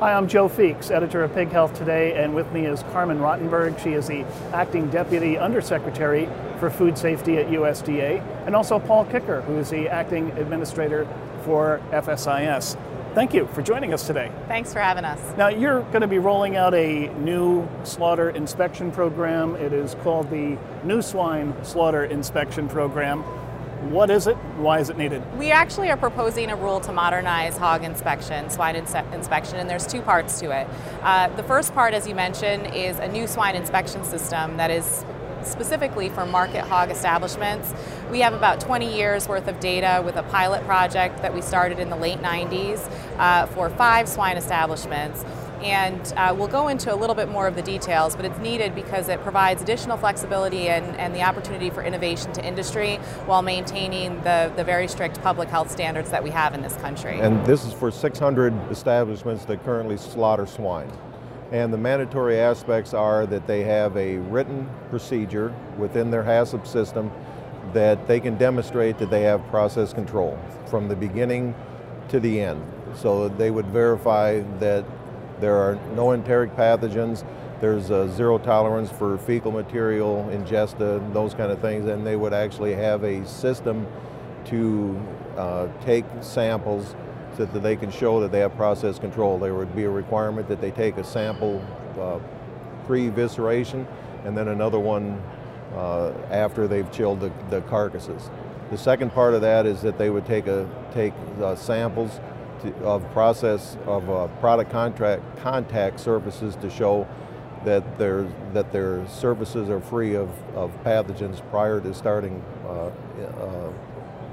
Hi, I'm Joe Feeks, editor of Pig Health Today, and with me is Carmen Rottenberg. She is the acting deputy undersecretary for food safety at USDA, and also Paul Kiecker, who is the acting administrator for FSIS. Thank you for joining us today. Thanks for having us. Now, you're going to be rolling out a new slaughter inspection program. It is called the New Swine Slaughter Inspection Program. What is it? Why is it needed? We actually are proposing a rule to modernize hog inspection, swine inspection, and there's two parts to it. Uh, the first part, as you mentioned, is a new swine inspection system that is specifically for market hog establishments. We have about 20 years worth of data with a pilot project that we started in the late 90s uh, for five swine establishments and uh, we'll go into a little bit more of the details, but it's needed because it provides additional flexibility and, and the opportunity for innovation to industry while maintaining the, the very strict public health standards that we have in this country. And this is for 600 establishments that currently slaughter swine. And the mandatory aspects are that they have a written procedure within their HACCP system that they can demonstrate that they have process control from the beginning to the end. So they would verify that there are no enteric pathogens. There's zero tolerance for fecal material, ingesta, those kind of things, and they would actually have a system to uh, take samples so that they can show that they have process control. There would be a requirement that they take a sample uh, pre-visceration and then another one uh, after they've chilled the, the, carcasses. The second part of that is that they would take, a, take uh, samples of process of uh, product contract contact services to show that their that their surfaces are free of, of pathogens prior to starting uh, uh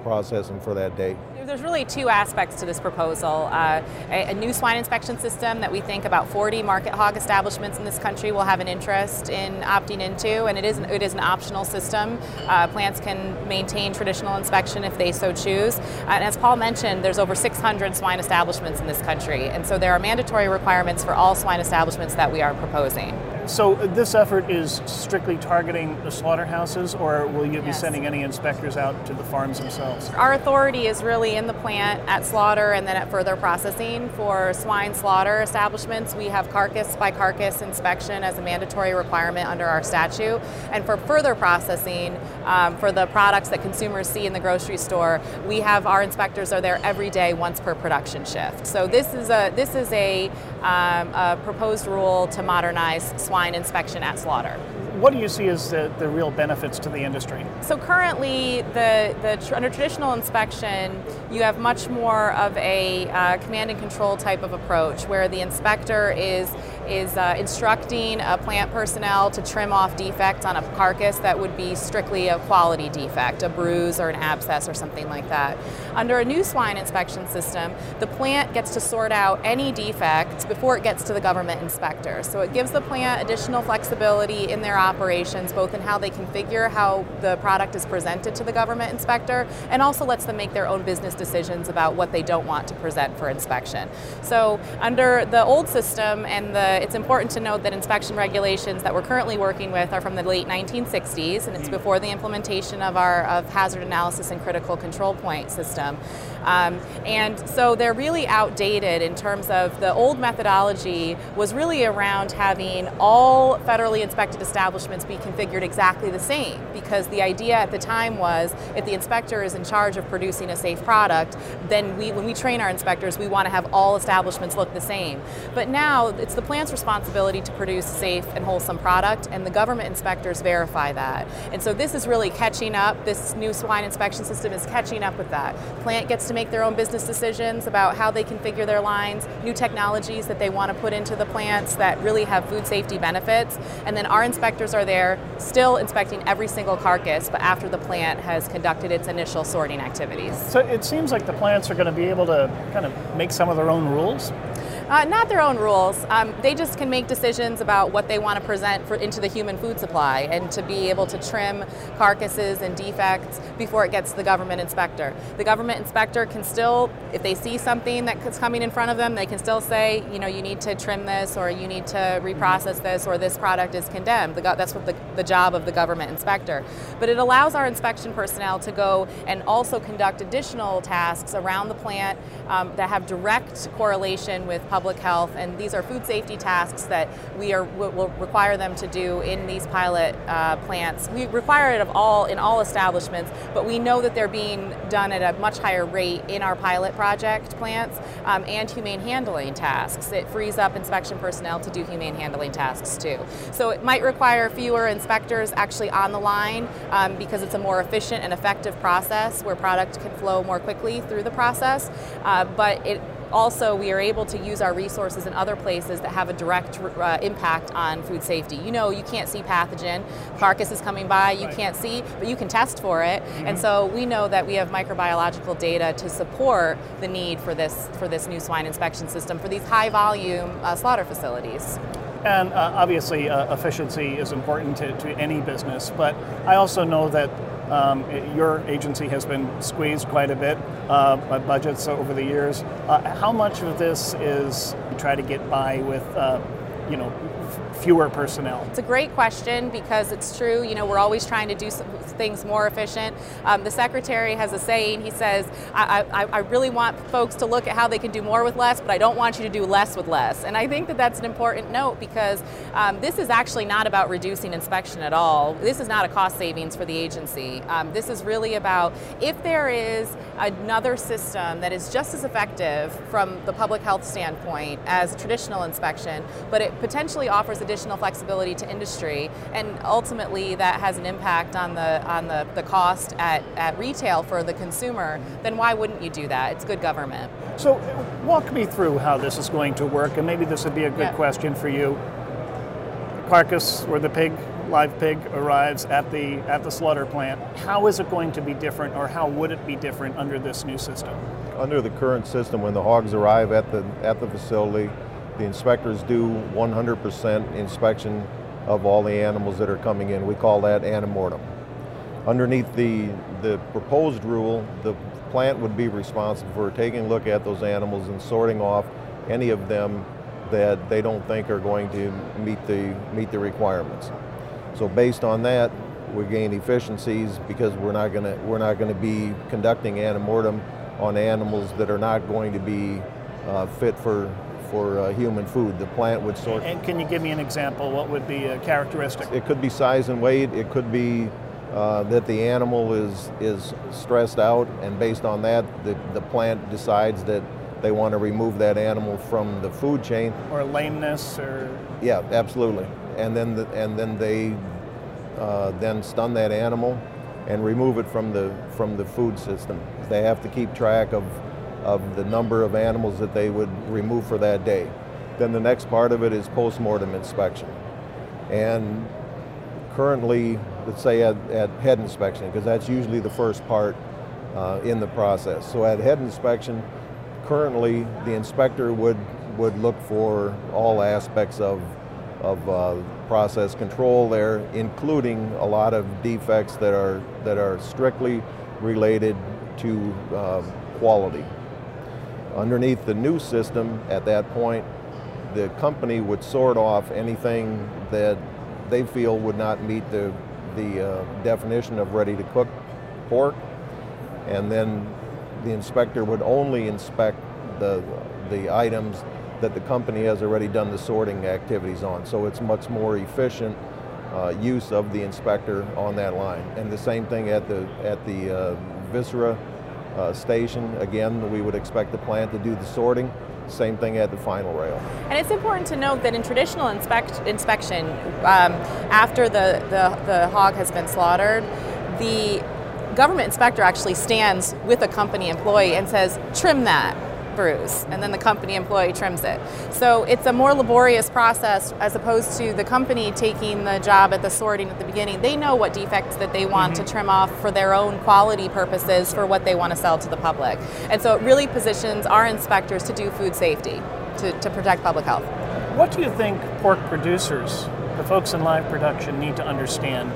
processing for that day. There's really two aspects to this proposal. Uh, a, a, new swine inspection system that we think about 40 market hog establishments in this country will have an interest in opting into, and it is, it is an optional system. Uh, plants can maintain traditional inspection if they so choose. Uh, and as Paul mentioned, there's over 600 swine establishments in this country, and so there are mandatory requirements for all swine establishments that we are proposing. So this effort is strictly targeting the slaughterhouses, or will you be yes. sending any inspectors out to the farms themselves? Our authority is really in the plant at slaughter and then at further processing. For swine slaughter establishments, we have carcass by carcass inspection as a mandatory requirement under our statute. And for further processing, um, for the products that consumers see in the grocery store, we have our inspectors are there every day, once per production shift. So this is a this is a, um, a proposed rule to modernize swine inspection at slaughter. What do you see as the, the real benefits to the industry? So currently, the, the under traditional inspection, you have much more of a uh, command and control type of approach, where the inspector is is uh, instructing a plant personnel to trim off defects on a carcass that would be strictly a quality defect, a bruise or an abscess or something like that. Under a new swine inspection system, the plant gets to sort out any defects before it gets to the government inspector. So it gives the plant additional flexibility in their operations, both in how they configure how the product is presented to the government inspector, and also lets them make their own business decisions about what they don't want to present for inspection. So under the old system and the it's important to note that inspection regulations that we're currently working with are from the late 1960s, and it's mm. before the implementation of our of hazard analysis and critical control point system. Um, and so they're really outdated in terms of the old methodology was really around having all federally inspected establishments be configured exactly the same because the idea at the time was if the inspector is in charge of producing a safe product, then we, when we train our inspectors, we want to have all establishments look the same. But now it's the plant's responsibility to produce safe and wholesome product, and the government inspectors verify that. And so this is really catching up. This new swine inspection system is catching up with that. Plant gets to make their own business decisions about how they configure their lines, new technologies that they want to put into the plants that really have food safety benefits. And then our inspectors are there still inspecting every single carcass, but after the plant has conducted its initial sorting activities. So it seems like the plants are going to be able to kind of make some of their own rules. Uh, not their own rules. Um, they just can make decisions about what they want to present for, into the human food supply and to be able to trim carcasses and defects before it gets to the government inspector. The government inspector can still, if they see something that's coming in front of them, they can still say, you know, you need to trim this or you need to reprocess this or this product is condemned. The, that's what the, the job of the government inspector. But it allows our inspection personnel to go and also conduct additional tasks around the plant um, that have direct correlation with public public health, and these are food safety tasks that we are will require them to do in these pilot uh, plants. We require it of all in all establishments, but we know that they're being done at a much higher rate in our pilot project plants um, and humane handling tasks. It frees up inspection personnel to do humane handling tasks too. So it might require fewer inspectors actually on the line um, because it's a more efficient and effective process where product can flow more quickly through the process. Uh, but it also we are able to use our resources in other places that have a direct uh, impact on food safety. You know, you can't see pathogen, carcass is coming by, you right. can't see, but you can test for it. Mm-hmm. And so we know that we have microbiological data to support the need for this for this new swine inspection system for these high volume uh, slaughter facilities. And uh, obviously, uh, efficiency is important to, to any business, but I also know that um, your agency has been squeezed quite a bit uh, by budgets over the years. Uh, how much of this is you try to get by with, uh, you know, fewer personnel? It's a great question because it's true. You know, we're always trying to do things more efficient. Um, the secretary has a saying. He says, I, I, I, really want folks to look at how they can do more with less, but I don't want you to do less with less." And I think that that's an important note because um, this is actually not about reducing inspection at all. This is not a cost savings for the agency. Um, this is really about if there is another system that is just as effective from the public health standpoint as traditional inspection, but it potentially offers additional flexibility to industry, and ultimately that has an impact on the on the, the cost at, at retail for the consumer, then why wouldn't you do that? It's good government. So uh, walk me through how this is going to work, and maybe this would be a good yeah. question for you. Carcass or the pig, live pig arrives at the at the slaughter plant. How is it going to be different, or how would it be different under this new system? Under the current system, when the hogs arrive at the at the facility, the inspectors do 100% inspection of all the animals that are coming in. We call that antemortem. Underneath the, the proposed rule, the plant would be responsible for taking a look at those animals and sorting off any of them that they don't think are going to meet the, meet the requirements. So based on that, we gain efficiencies because we're not going to we're not to be conducting antemortem on animals that are not going to be uh, fit for for uh, human food. The plant would sort. And can you give me an example? What would be a characteristic? It could be size and weight. It could be uh, that the animal is is stressed out, and based on that, the, the plant decides that they want to remove that animal from the food chain. Or lameness, or yeah, absolutely. And then the, and then they uh, then stun that animal and remove it from the from the food system. They have to keep track of of the number of animals that they would remove for that day. Then the next part of it is post-mortem inspection. And currently, let's say at, at head inspection, because that's usually the first part uh, in the process. So at head inspection, currently the inspector would, would look for all aspects of, of uh, process control there, including a lot of defects that are, that are strictly related to uh, quality. Underneath the new system, at that point, the company would sort off anything that they feel would not meet the, the uh, definition of ready to cook pork. And then the inspector would only inspect the, the items that the company has already done the sorting activities on. So it's much more efficient uh, use of the inspector on that line. And the same thing at the, at the uh, Viscera uh, station. Again, we would expect the plant to do the sorting. Same thing at the final rail. And it's important to note that in traditional inspect, inspection, um, after the, the, the hog has been slaughtered, the government inspector actually stands with a company employee and says, trim that bruise, and then the company employee trims it. So it's a more laborious process as opposed to the company taking the job at the sorting at the beginning. They know what defects that they want mm-hmm. to trim off for their own quality purposes for what they want to sell to the public. And so it really positions our inspectors to do food safety, to, to protect public health. What do you think pork producers, the folks in live production, need to understand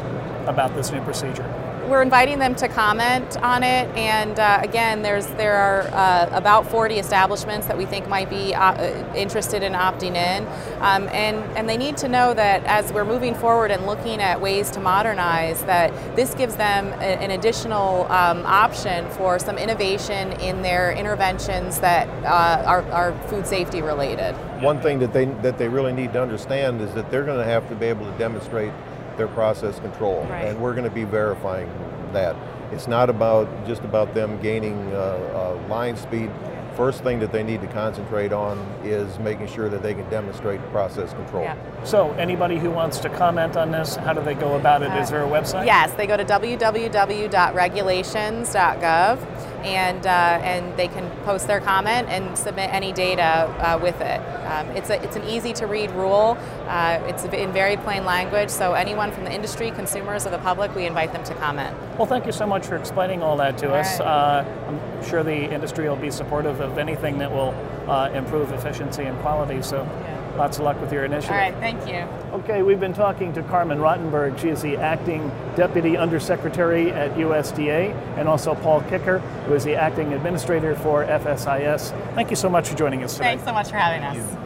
about this new procedure? We're inviting them to comment on it, and uh, again, there's there are uh, about 40 establishments that we think might be uh, interested in opting in, um, and and they need to know that as we're moving forward and looking at ways to modernize, that this gives them a, an additional um, option for some innovation in their interventions that uh, are, are food safety related. One thing that they that they really need to understand is that they're going to have to be able to demonstrate their process control, right. and we're going to be verifying that. It's not about just about them gaining uh, uh, line speed. First thing that they need to concentrate on is making sure that they can demonstrate process control. Yeah. So anybody who wants to comment on this, how do they go about it? Is there a website? Yes, they go to www.regulations.gov and uh, and they can post their comment and submit any data uh, with it. Um, it's a, it's an easy to read rule. Uh, it's in very plain language, so anyone from the industry, consumers, or the public, we invite them to comment. Well, thank you so much for explaining all that to all us. Right. Uh, I'm sure the industry will be supportive of anything that will uh, improve efficiency and quality. So. Yeah. Lots of luck with your initiative. All right, thank you. Okay, we've been talking to Carmen Rottenberg. She is the acting deputy undersecretary at USDA, and also Paul Kiecker, who is the acting administrator for FSIS. Thank you so much for joining us today. Thanks so much for having us.